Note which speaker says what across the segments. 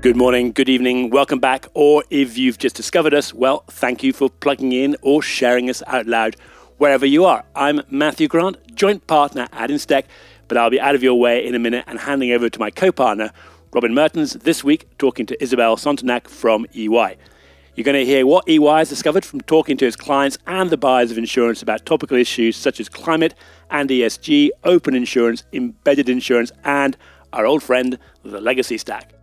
Speaker 1: Good morning, good evening, welcome back, or if you've just discovered us, well, thank you for plugging in or sharing us out loud wherever you are. I'm Matthew Grant, joint partner at Instech, but I'll be out of your way in a minute and handing over to my co partner, Robin Mertens, this week talking to Isabel Santenac from EY. You're going to hear what EY has discovered from talking to its clients and the buyers of insurance about topical issues such as climate and ESG, open insurance, embedded insurance, and our old friend, the legacy stack.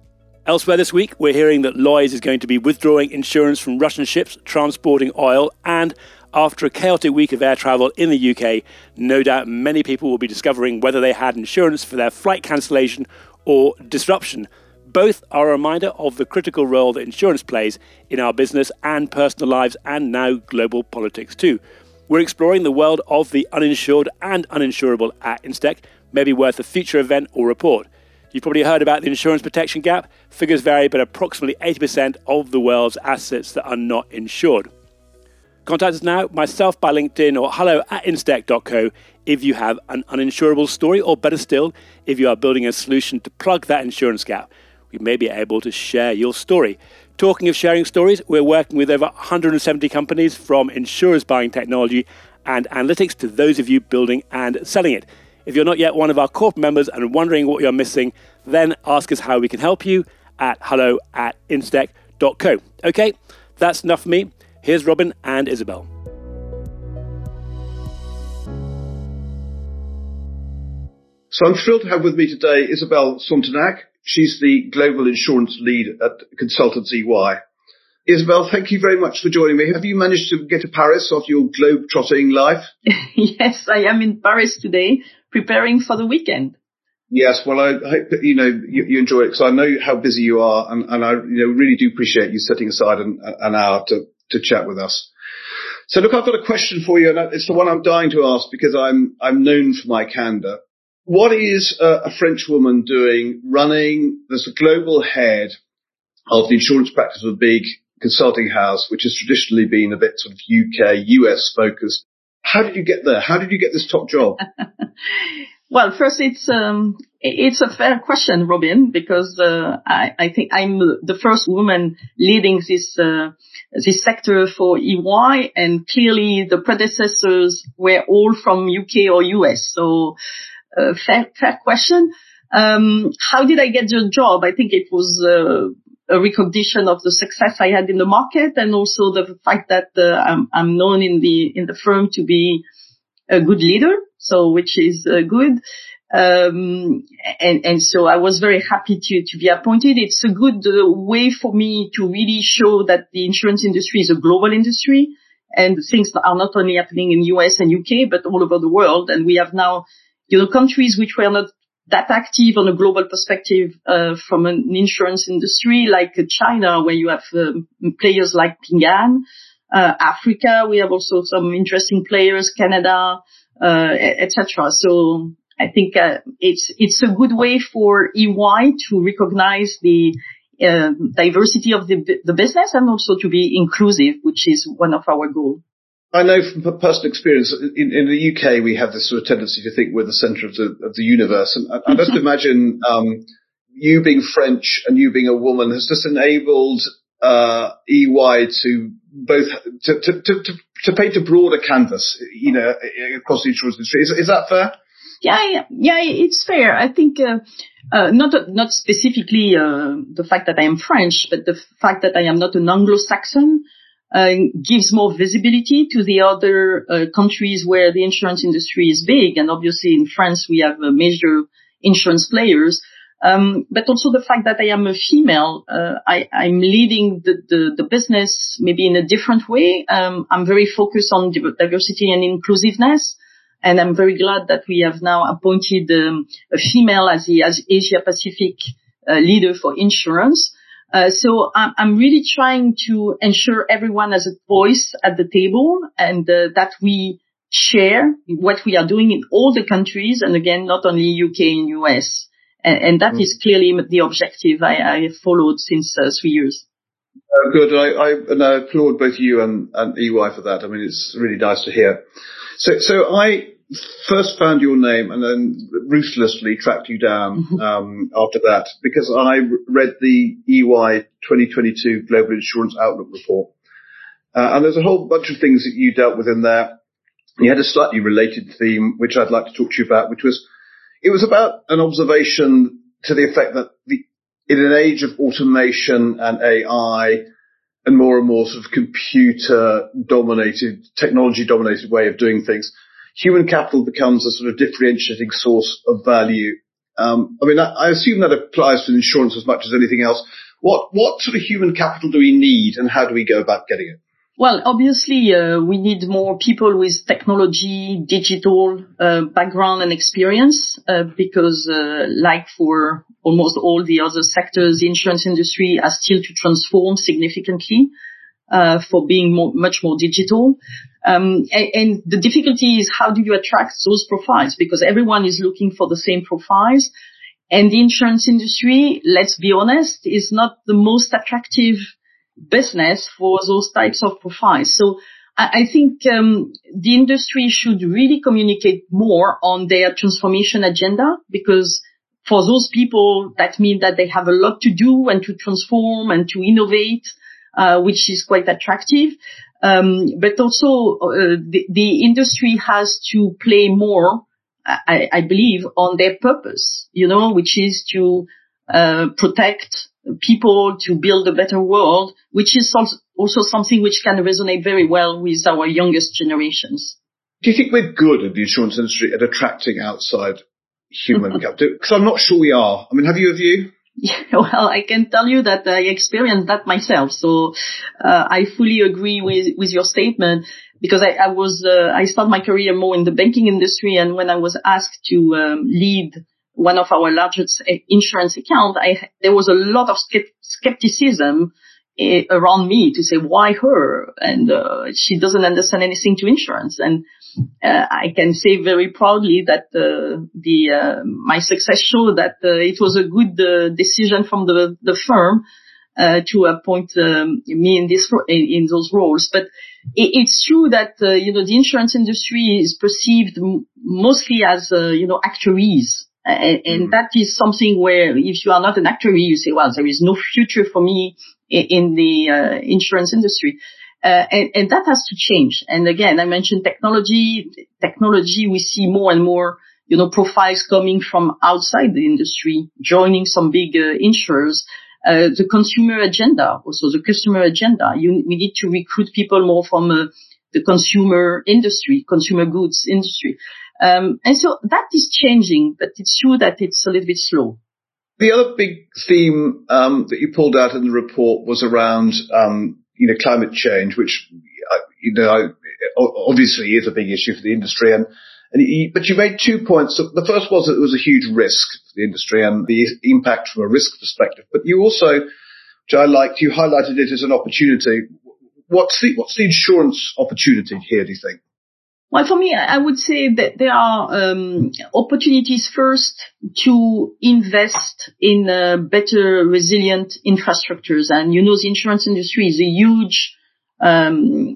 Speaker 1: Elsewhere this week, we're hearing that Lloyds is going to be withdrawing insurance from Russian ships transporting oil. And after a chaotic week of air travel in the UK, no doubt many people will be discovering whether they had insurance for their flight cancellation or disruption. Both are a reminder of the critical role that insurance plays in our business and personal lives, and now global politics too. We're exploring the world of the uninsured and uninsurable at Instech, maybe worth a future event or report. You've probably heard about the insurance protection gap. Figures vary, but approximately 80% of the world's assets that are not insured. Contact us now, myself by LinkedIn or hello at instech.co if you have an uninsurable story, or better still, if you are building a solution to plug that insurance gap. We may be able to share your story. Talking of sharing stories, we're working with over 170 companies from insurers buying technology and analytics to those of you building and selling it. If you're not yet one of our corporate members and wondering what you're missing, then ask us how we can help you at hello at instech.co. Okay, that's enough for me. Here's Robin and Isabel.
Speaker 2: So I'm thrilled to have with me today Isabel Santenac. She's the global insurance lead at Consultants EY. Isabel, thank you very much for joining me. Have you managed to get to Paris after your globe-trotting life?
Speaker 3: yes, I am in Paris today, preparing for the weekend.
Speaker 2: Yes, well, I hope that, you know you, you enjoy it because I know how busy you are, and, and I you know really do appreciate you setting aside an, an hour to to chat with us. So, look, I've got a question for you, and it's the one I'm dying to ask because I'm I'm known for my candor. What is a, a French woman doing running as a global head of the insurance practice of a big consulting house, which has traditionally been a bit sort of UK, US focused. How did you get there? How did you get this top job?
Speaker 3: well, first, it's um, it's a fair question, Robin, because uh, I, I, think I'm the first woman leading this uh, this sector for EY, and clearly the predecessors were all from UK or US. So, uh, fair fair question. Um, how did I get the job? I think it was uh, a recognition of the success I had in the market and also the fact that uh, I'm, I'm, known in the in the firm to be a good leader, so which is uh, good. Um, and, and so I was very happy to, to be appointed. It's a good uh, way for me to really show that the insurance industry is a global industry and things are not only happening in US and UK, but all over the world. And we have now, you know, countries which were not that active on a global perspective uh, from an insurance industry like China, where you have um, players like Ping An. Uh, Africa, we have also some interesting players, Canada, uh, etc. So I think uh, it's it's a good way for EY to recognize the uh, diversity of the the business and also to be inclusive, which is one of our goals.
Speaker 2: I know from personal experience in, in, the UK we have this sort of tendency to think we're the centre of the of the universe, and I, I just imagine um, you being French and you being a woman has just enabled uh, EY to both to, to, to, to, paint a broader canvas, you know, across the insurance industry. Is, is that fair?
Speaker 3: Yeah, yeah, it's fair. I think uh, uh, not not specifically uh, the fact that I am French, but the fact that I am not an Anglo-Saxon gives more visibility to the other uh, countries where the insurance industry is big. And obviously in France, we have uh, major insurance players. Um, but also the fact that I am a female, uh, I, am leading the, the, the, business maybe in a different way. Um, I'm very focused on diversity and inclusiveness. And I'm very glad that we have now appointed um, a female as the as Asia Pacific uh, leader for insurance. Uh, so I'm, I'm, really trying to ensure everyone has a voice at the table and uh, that we share what we are doing in all the countries and again not only UK and US and, and that mm. is clearly the objective I, I followed since uh, three years.
Speaker 2: Uh, good. I, I, and I applaud both you and, and EY for that. I mean, it's really nice to hear. So, so I, first found your name and then ruthlessly tracked you down mm-hmm. um, after that because I read the EY 2022 Global Insurance Outlook report. Uh, and there's a whole bunch of things that you dealt with in there. You had a slightly related theme, which I'd like to talk to you about, which was, it was about an observation to the effect that the, in an age of automation and AI, and more and more sort of computer dominated, technology dominated way of doing things, human capital becomes a sort of differentiating source of value. Um, I mean, I, I, assume that applies to insurance as much as anything else. What what sort of human capital do we need, and how do we go about getting it?
Speaker 3: Well, obviously, uh, we need more people with technology, digital uh, background and experience, uh, because, uh, like for almost all the other sectors, the insurance industry has still to transform significantly uh, for being more, much more digital. Um, and, and the difficulty is how do you attract those profiles? Because everyone is looking for the same profiles. And the insurance industry, let's be honest, is not the most attractive business for those types of profiles. So I, I think um, the industry should really communicate more on their transformation agenda because for those people, that means that they have a lot to do and to transform and to innovate, uh, which is quite attractive. Um, but also uh, the, the, industry has to play more, I, I, believe, on their purpose, you know, which is to uh, protect people to build a better world, which is also something which can resonate very well with our youngest generations.
Speaker 2: Do you think we're good in the insurance industry at attracting outside human capital? Because I'm not sure we are. I mean, have you a view?
Speaker 3: Yeah, well, I can tell you that I experienced that myself. So uh, I fully agree with with your statement because I, I was uh, I started my career more in the banking industry, and when I was asked to um, lead one of our largest eh, insurance accounts, I, there was a lot of skepticism uh, around me to say why her? And uh, she doesn't understand anything to insurance. And uh, I can say very proudly that uh, the uh, my success showed that uh, it was a good decision from the the firm to appoint um, me in this in, in, those roles. But it, it's true that you know the insurance industry is perceived m- mostly as you know actuaries and, and mm. that is something where if you are not an actuary, you say, well, there is no future for me in, in the uh, insurance industry. Uh, and, and, that has to change. And again, I mentioned technology. Technology, we see more and more, you know, profiles coming from outside the industry, joining some big uh, insurers. Uh, the consumer agenda, also the customer agenda. You, we need to recruit people more from uh, the consumer industry, consumer goods industry. Um, and so that is changing, but it's true that it's a little bit slow.
Speaker 2: The other big theme um, that you pulled out in the report was around, um, you know, climate change, which uh, you know obviously is a big issue for the industry. And, and you, but you made two points. The first was that it was a huge risk for the industry and the impact from a risk perspective. But you also, which I liked, you highlighted it as an opportunity. What's the what's the insurance opportunity here? Do you think?
Speaker 3: Well, for me, I would say that there are um, opportunities first to invest in uh, better resilient infrastructures. And you know, the insurance industry is a huge um,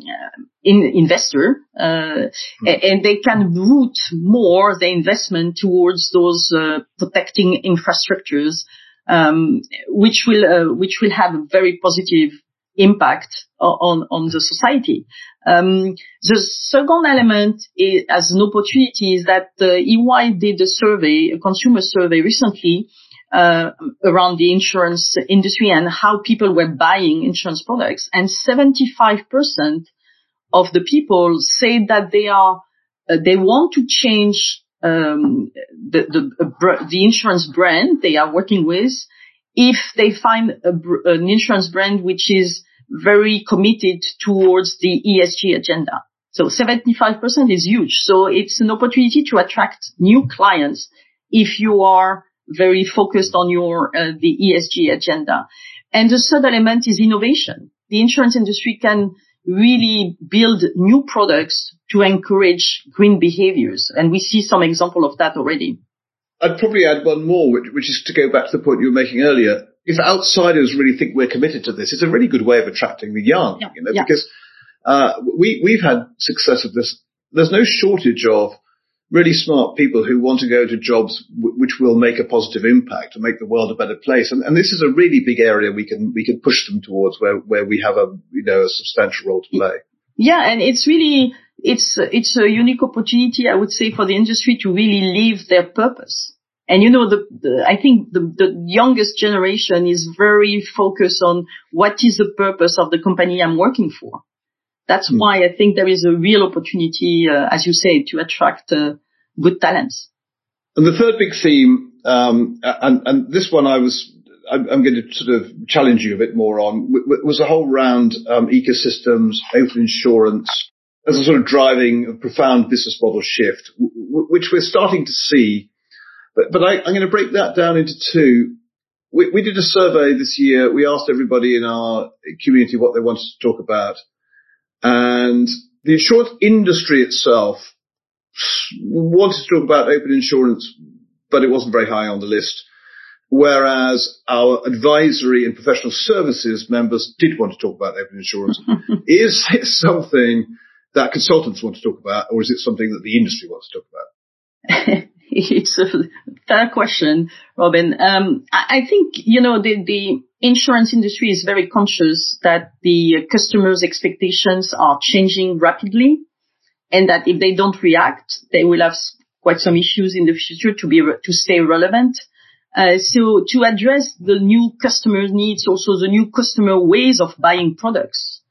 Speaker 3: in, investor, uh, mm-hmm. and they can route more the investment towards those uh, protecting infrastructures, um, which will uh, which will have a very positive impact on on the society. Um, the second element is, as an opportunity is that uh, EY did a survey, a consumer survey recently uh, around the insurance industry and how people were buying insurance products, and 75% of the people say that they are uh, they want to change um, the the, the insurance brand they are working with if they find a, an insurance brand which is very committed towards the ESG agenda. So 75% is huge. So it's an opportunity to attract new clients if you are very focused on your uh, the ESG agenda. And the third element is innovation. The insurance industry can really build new products to encourage green behaviors. And we see some example of that already.
Speaker 2: I'd probably add one more, which, which is to go back to the point you were making earlier if outsiders really think we're committed to this, it's a really good way of attracting the young, yeah, you know, yeah. because uh, we we've had success with this. There's no shortage of really smart people who want to go to jobs w- which will make a positive impact and make the world a better place. And, and, this is a really big area we can we can push them towards where where we have a you know a substantial role to play.
Speaker 3: Yeah, and it's really it's it's a unique opportunity, I would say, for the industry to really live their purpose. And you know, the, the, I think the, the youngest generation is very focused on what is the purpose of the company I'm working for. That's mm. why I think there is a real opportunity, uh, as you say, to attract uh, good talents.
Speaker 2: And the third big theme, um, and, and this one I was, I'm, I'm, going to sort of challenge you a bit more on, was a whole round um, ecosystems, open insurance, as a sort of driving a profound business model shift, which we're starting to see. But, but I, am going to break that down into two. We, we did a survey this year. We asked everybody in our community what they wanted to talk about. And the insurance industry itself wanted to talk about open insurance, but it wasn't very high on the list. Whereas our advisory and professional services members did want to talk about open insurance. is it something that consultants want to talk about, or is it something that the industry wants to talk
Speaker 3: about? it's a fair question, Robin. Um, I think, you know, the, the insurance industry is very conscious that the customers' expectations are changing rapidly and that if they don't react, they will have quite some issues in the future to be, to stay relevant. Uh, so to address the new customer needs, also the new customer ways of buying products,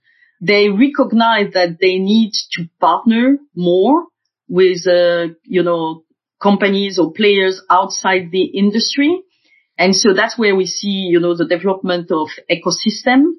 Speaker 3: they recognize that they need to partner more with, uh, you know, companies or players outside the industry. And so that's where we see, you know, the development of ecosystem.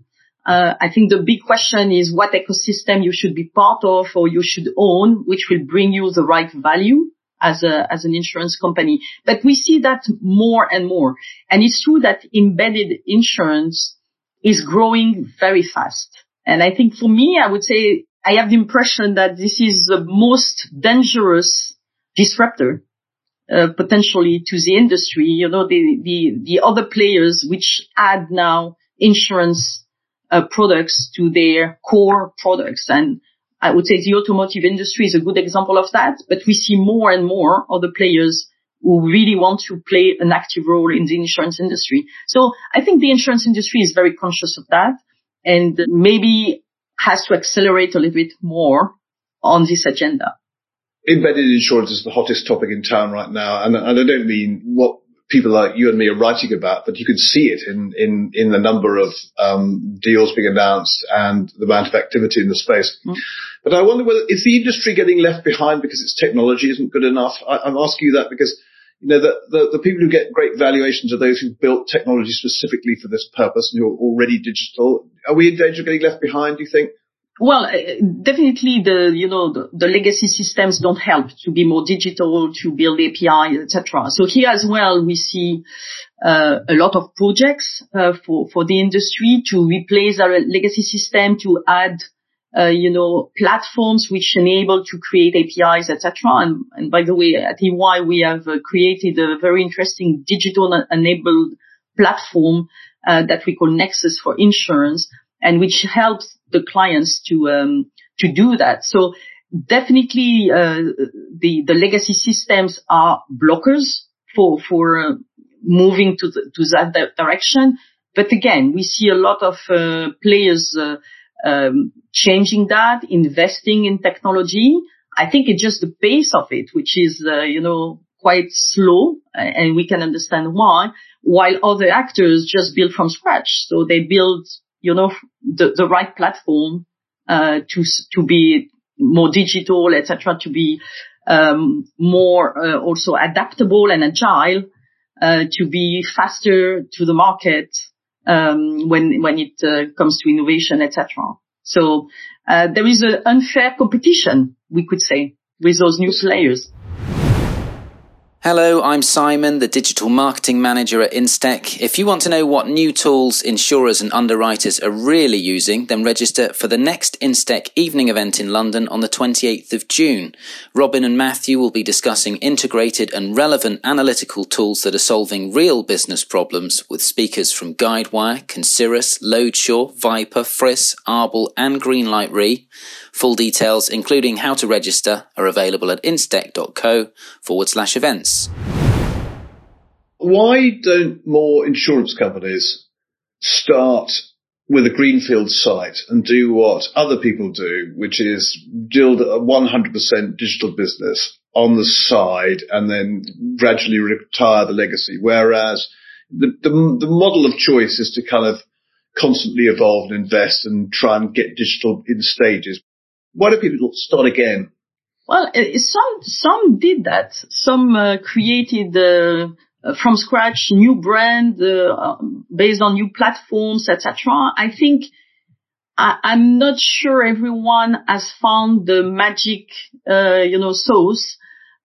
Speaker 3: Uh, I think the big question is what ecosystem you should be part of or you should own, which will bring you the right value as a, as an insurance company. But we see that more and more. And it's true that embedded insurance is growing very fast. And I think for me, I would say I have the impression that this is the most dangerous disruptor uh, potentially to the industry. You know, the the the other players which add now insurance uh, products to their core products, and I would say the automotive industry is a good example of that. But we see more and more other players who really want to play an active role in the insurance industry. So I think the insurance industry is very conscious of that and maybe has to accelerate a little bit more on this agenda.
Speaker 2: Embedded insurance is the hottest topic in town right now. And, and I don't mean what people like you and me are writing about, but you can see it in, in, in the number of um, deals being announced and the amount of activity in the space. Mm. But I wonder whether is the industry getting left behind because its technology isn't good enough? I, I'm asking you that because you know, the, the, the, people who get great valuations are those who built technology specifically for this purpose and who are already digital. Are we in danger of getting left behind, do you think?
Speaker 3: Well, uh, definitely the, you know, the, the, legacy systems don't help to be more digital, to build API, etc. So here as well, we see uh, a lot of projects uh, for, for the industry to replace our legacy system, to add uh, you know, platforms which enable to create APIs, etc. And, and, by the way, at EY we have uh, created a very interesting digital enabled platform uh, that we call Nexus for Insurance, and which helps the clients to um, to do that. So definitely, uh, the the legacy systems are blockers for for uh, moving to the, to that direction. But again, we see a lot of players um, changing that, investing in technology. I think it's just the pace of it, which is, uh, you know, quite slow, and we can understand why. While other actors just build from scratch, so they build, you know, the, the right platform uh, to to be more digital, etc., to be um, more uh, also adaptable and agile, uh, to be faster to the market, um, when when it uh, comes to innovation, etc. So uh, there is an unfair competition, we could say, with those new players.
Speaker 4: Hello, I'm Simon, the digital marketing manager at Instech. If you want to know what new tools insurers and underwriters are really using, then register for the next Instech evening event in London on the 28th of June. Robin and Matthew will be discussing integrated and relevant analytical tools that are solving real business problems with speakers from Guidewire, Concirrus, Loadsure, Viper, Friss, Arbol and Greenlight Re. Full details, including how to register, are available at instech.co forward slash events.
Speaker 2: Why don't more insurance companies start with a greenfield site and do what other people do, which is build a 100% digital business on the side and then gradually retire the legacy. Whereas the, the, the model of choice is to kind of constantly evolve and invest and try and get digital in stages. Why do people start again?
Speaker 3: Well, some some did that. Some uh, created uh, from scratch new brand uh, based on new platforms, etc. I think I, am not sure everyone has found the magic, uh, you know, sauce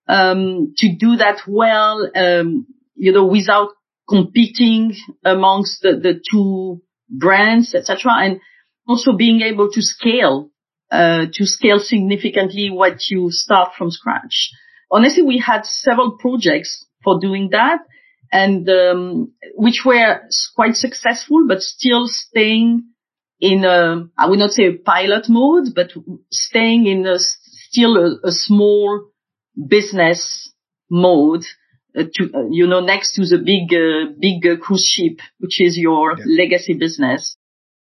Speaker 3: um, to do that well, um, you know, without competing amongst the, the two brands, etc. And also being able to scale uh, to scale significantly what you start from scratch. Honestly, we had several projects for doing that and um, which were quite successful, but still staying in a, I would not say a pilot mode, but staying in a, still a, a small business mode uh, to, uh, you know, next to the big, uh, big cruise ship, which is your yeah. legacy business.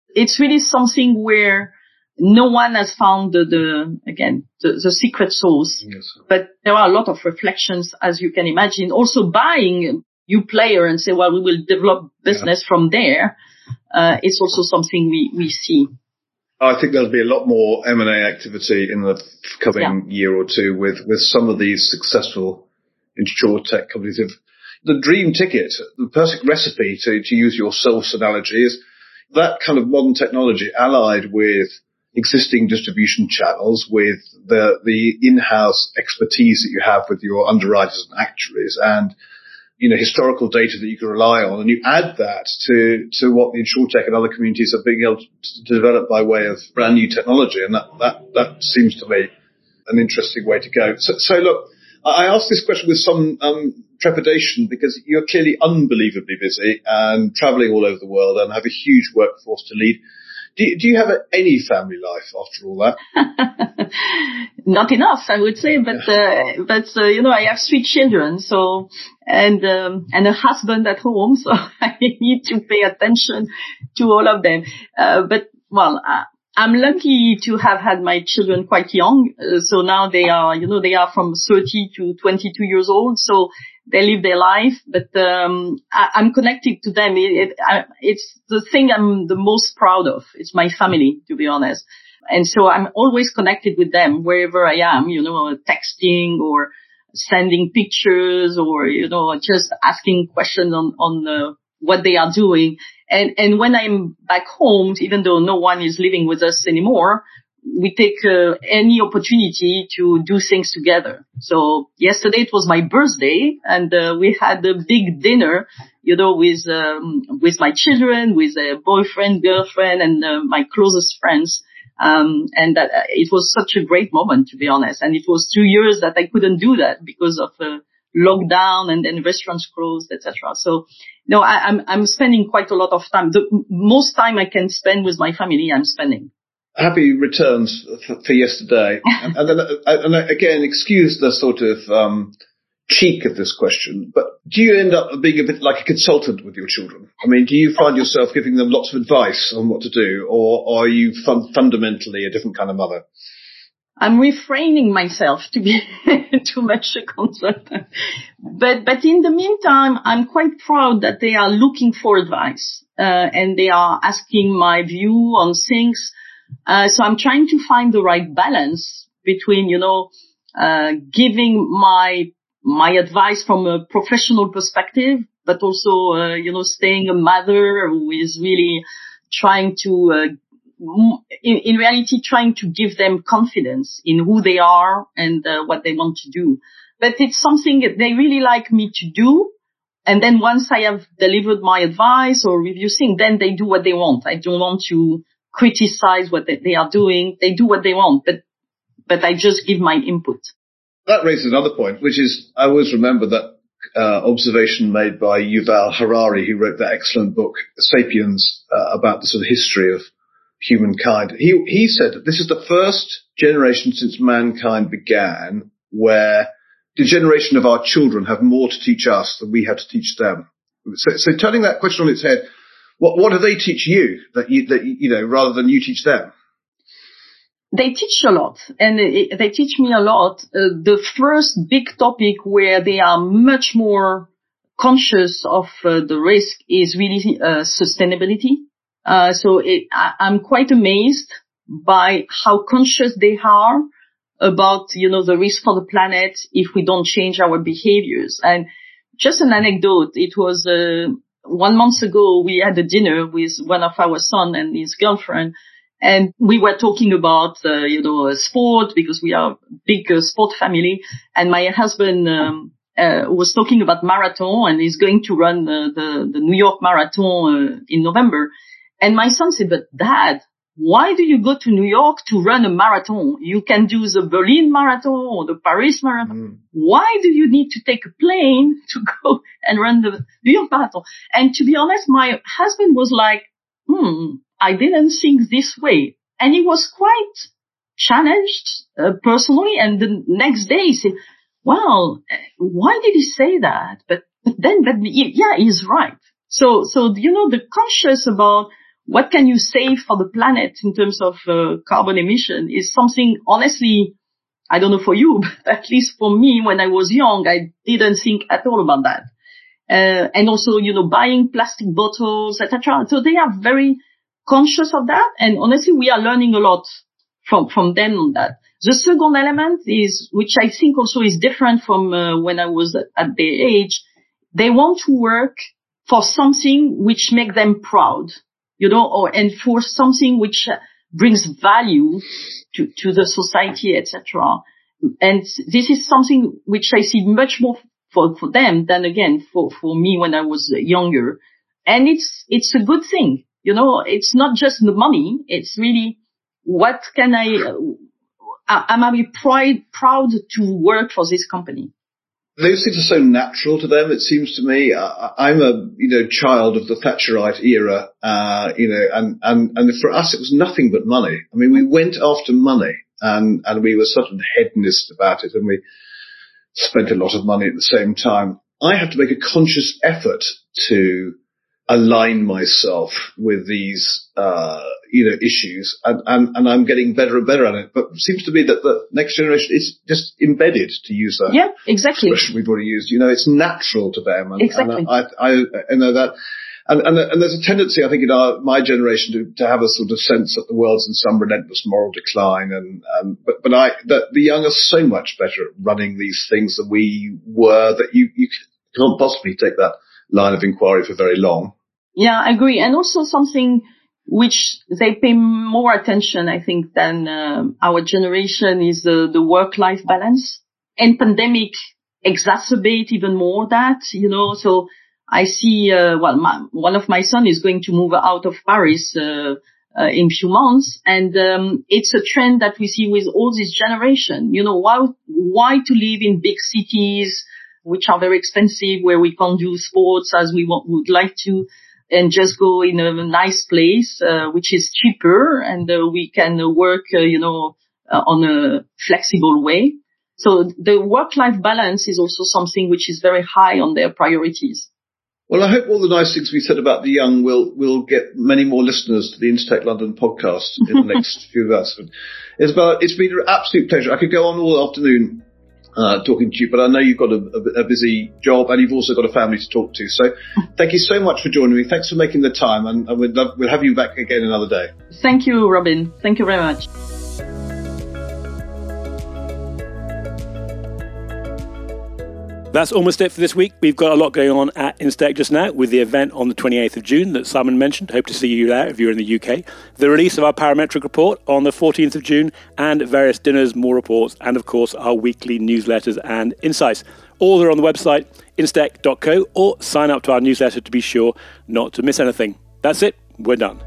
Speaker 3: It's really something where no one has found the, the again the, the, secret sauce. Yes. But there are a lot of reflections, as you can imagine. Also, buying new player and say, well, we will develop business yeah. from there. Uh, it's also something we we see.
Speaker 2: I think there'll be a lot more M and A activity in the coming yeah. year or two with with some of these successful tech companies. If the dream ticket, the perfect recipe to to use your source analogy is that kind of modern technology allied with existing distribution channels with the, the in-house expertise that you have with your underwriters and actuaries and, you know, historical data that you can rely on. And you add that to, to what the insurtech and other communities are being able to develop by way of brand new technology. And that, that, that seems to me an interesting way to go. So, so look, I ask this question with some um, trepidation because you're clearly unbelievably busy and traveling all over the world and have a huge workforce to lead. Do, do you have a, any family life after all that?
Speaker 3: Not enough, I would say, but uh, but uh, you know, I have three children, so and um, and a husband at home, so I need to pay attention to all of them. Uh, but well. Uh, I'm lucky to have had my children quite young. Uh, so now they are, you know, they are from 30 to 22 years old. So they live their life, but um, I, am connected to them. It, it, I, it's the thing I'm the most proud of. It's my family, to be honest. And so I'm always connected with them wherever I am, you know, texting or sending pictures or, you know, just asking questions on, on uh, what they are doing. And, and when I'm back home, even though no one is living with us anymore, we take uh, any opportunity to do things together. So yesterday it was my birthday and uh, we had a big dinner, you know, with, um, with my children, with a boyfriend, girlfriend and uh, my closest friends. Um, and that, uh, it was such a great moment, to be honest. And it was two years that I couldn't do that because of uh, lockdown and then restaurants closed, etc. So, no, I, I'm, I'm spending quite a lot of time. The most time I can spend with my family, I'm spending
Speaker 2: happy returns for, for yesterday. and, and, then, uh, and again, excuse the sort of um, cheek of this question, but do you end up being a bit like a consultant with your children? I mean, do you find yourself giving them lots of advice on what to do, or are you fun- fundamentally a different kind of mother?
Speaker 3: I'm refraining myself to be too much a consultant. But, but in the meantime, I'm quite proud that they are looking for advice, uh, and they are asking my view on things uh, so I'm trying to find the right balance between, you know, uh, giving my my advice from a professional perspective, but also, uh, you know, staying a mother who is really trying to, uh, in, in, reality, trying to give them confidence in who they are and uh, what they want to do. but it's something they really like me to do. And then once I have delivered my advice or review thing, then they do what they want. I don't want to criticize what they are doing. They do what they want, but, but I just give my input.
Speaker 2: That raises another point, which is I always remember that uh, observation made by Yuval Harari, who wrote that excellent book, Sapiens, uh, about the sort of history of humankind. He, he said that this is the first generation since mankind began where the generation of our children have more to teach us than we have to teach them. So, so turning that question on its head, what, what do they teach you that you, that, you know, rather than you teach them?
Speaker 3: They teach a lot and they teach me a lot. Uh, the first big topic where they are much more conscious of uh, the risk is really uh, sustainability. Uh, so it, I, I'm quite amazed by how conscious they are about, you know, the risk for the planet if we don't change our behaviors. And just an anecdote, it was, uh, one month ago, we had a dinner with one of our son and his girlfriend. And we were talking about, uh, you know, sport because we are a big uh, sport family. And my husband, um, uh, was talking about marathon and he's going to run the, the, the New York marathon uh, in November. And my son said, but dad, why do you go to New York to run a marathon? You can do the Berlin marathon or the Paris marathon. Mm. Why do you need to take a plane to go and run the New York marathon? And to be honest, my husband was like, hmm, I didn't think this way. And he was quite challenged uh, personally. And the next day he said, well, why did he say that? But, but then, but yeah, he's right. So, so, you know, the conscious about what can you save for the planet in terms of uh, carbon emission is something honestly I don't know for you, but at least for me, when I was young, I didn't think at all about that. Uh, and also, you know, buying plastic bottles, etc. So they are very conscious of that. And honestly, we are learning a lot from, from them on that. The second element is, which I think also is different from uh, when I was at, at their age. They want to work for something which make them proud you know, or enforce something which brings value to, to the society, etc. And this is something which I see much more for, for them than again for, for me when I was younger. And it's, it's a good thing. You know, it's not just the money. It's really what can I, uh, am I proud, proud to work for this company?
Speaker 2: Those things are so natural to them. It seems to me. I, am a you know child of the Thatcherite era, uh, you know, and and and for us it was nothing but money. I mean, we went after money, and and we were sort of hedonist about it, and we spent a lot of money at the same time. I have to make a conscious effort to align myself with these, uh, you know, issues and, and, and I'm getting better and better at it. But it seems to me that the next generation is just embedded to use that.
Speaker 3: Yeah, exactly.
Speaker 2: Expression we've already used. You know, it's natural to them.
Speaker 3: And, exactly.
Speaker 2: And I, I, I know that. And, and, and, there's a tendency, I think, in our, my generation to, to have a sort of sense that the world's in some relentless moral decline. And, and but, but I, that the young are so much better at running these things than we were that you, you can't possibly take that line of inquiry for very long.
Speaker 3: Yeah, I agree. And also something which they pay more attention, I think, than uh, our generation is the, the work-life balance. And pandemic exacerbate even more that, you know, so I see, uh, well, my, one of my son is going to move out of Paris, uh, uh, in few months. And, um, it's a trend that we see with all this generation, you know, why, why to live in big cities, which are very expensive, where we can't do sports as we want, would like to and just go in a nice place, uh, which is cheaper and uh, we can work, uh, you know, uh, on a flexible way. So the work-life balance is also something which is very high on their priorities.
Speaker 2: Well, I hope all the nice things we said about the young will will get many more listeners to the Instech London podcast in the next few months. Isabel, it's been an absolute pleasure. I could go on all afternoon uh, talking to you, but I know you've got a, a, busy job and you've also got a family to talk to. So thank you so much for joining me. Thanks for making the time and, and we'd love, we'll have you back again another day.
Speaker 3: Thank you, Robin. Thank you very much.
Speaker 1: That's almost it for this week. We've got a lot going on at Instech just now with the event on the 28th of June that Simon mentioned. Hope to see you there if you're in the UK. The release of our parametric report on the 14th of June and various dinners, more reports, and of course our weekly newsletters and insights. All are on the website instech.co or sign up to our newsletter to be sure not to miss anything. That's it. We're done.